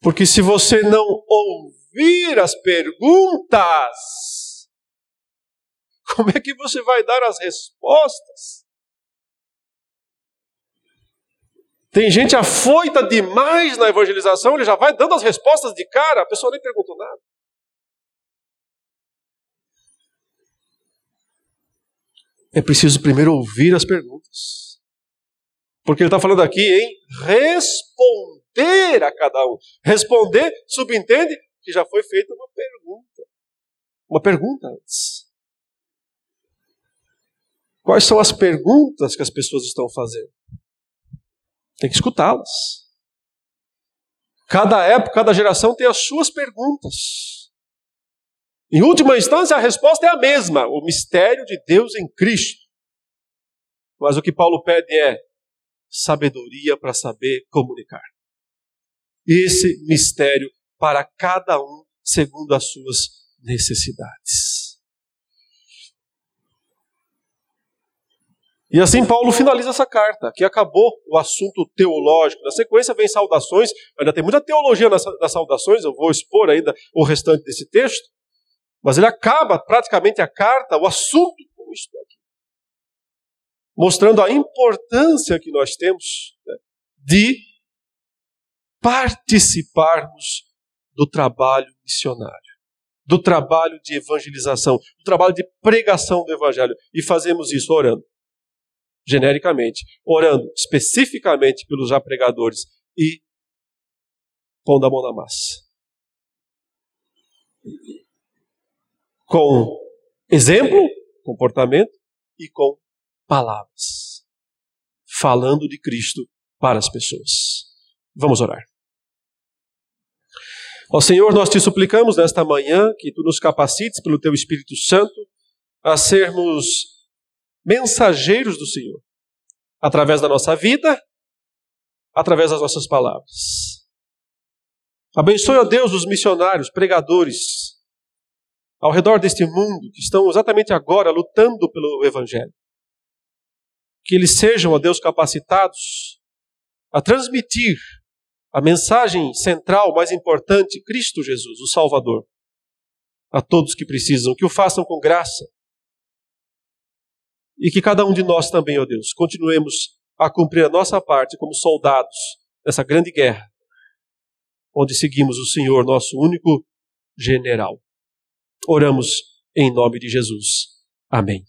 Speaker 1: Porque se você não ouvir as perguntas, como é que você vai dar as respostas? Tem gente afoita demais na evangelização, ele já vai dando as respostas de cara, a pessoa nem perguntou nada. É preciso primeiro ouvir as perguntas. Porque ele está falando aqui em responder a cada um. Responder subentende que já foi feita uma pergunta. Uma pergunta antes. Quais são as perguntas que as pessoas estão fazendo? Tem que escutá-las. Cada época, cada geração tem as suas perguntas. Em última instância, a resposta é a mesma: o mistério de Deus em Cristo. Mas o que Paulo pede é sabedoria para saber comunicar. Esse mistério para cada um segundo as suas necessidades. E assim Paulo finaliza essa carta, que acabou o assunto teológico. Na sequência vem saudações, ainda tem muita teologia nas, saudações, eu vou expor ainda o restante desse texto. Mas ele acaba praticamente a carta, o assunto com isso. Mostrando a importância que nós temos né, de participarmos do trabalho missionário, do trabalho de evangelização, do trabalho de pregação do evangelho. E fazemos isso orando genericamente, orando especificamente pelos já pregadores e pondo a mão na massa. Com exemplo, comportamento e com palavras, falando de Cristo para as pessoas. Vamos orar. Ó Senhor, nós te suplicamos nesta manhã que tu nos capacites pelo teu Espírito Santo a sermos mensageiros do Senhor, através da nossa vida, através das nossas palavras. Abençoe, ó Deus, os missionários, pregadores, ao redor deste mundo, que estão exatamente agora lutando pelo Evangelho. Que eles sejam, ó Deus, capacitados a transmitir a mensagem central, mais importante, Cristo Jesus, o Salvador, a todos que precisam, que o façam com graça. E que cada um de nós também, ó Deus, continuemos a cumprir a nossa parte como soldados nessa grande guerra, onde seguimos o Senhor, nosso único general. Oramos em nome de Jesus. Amém.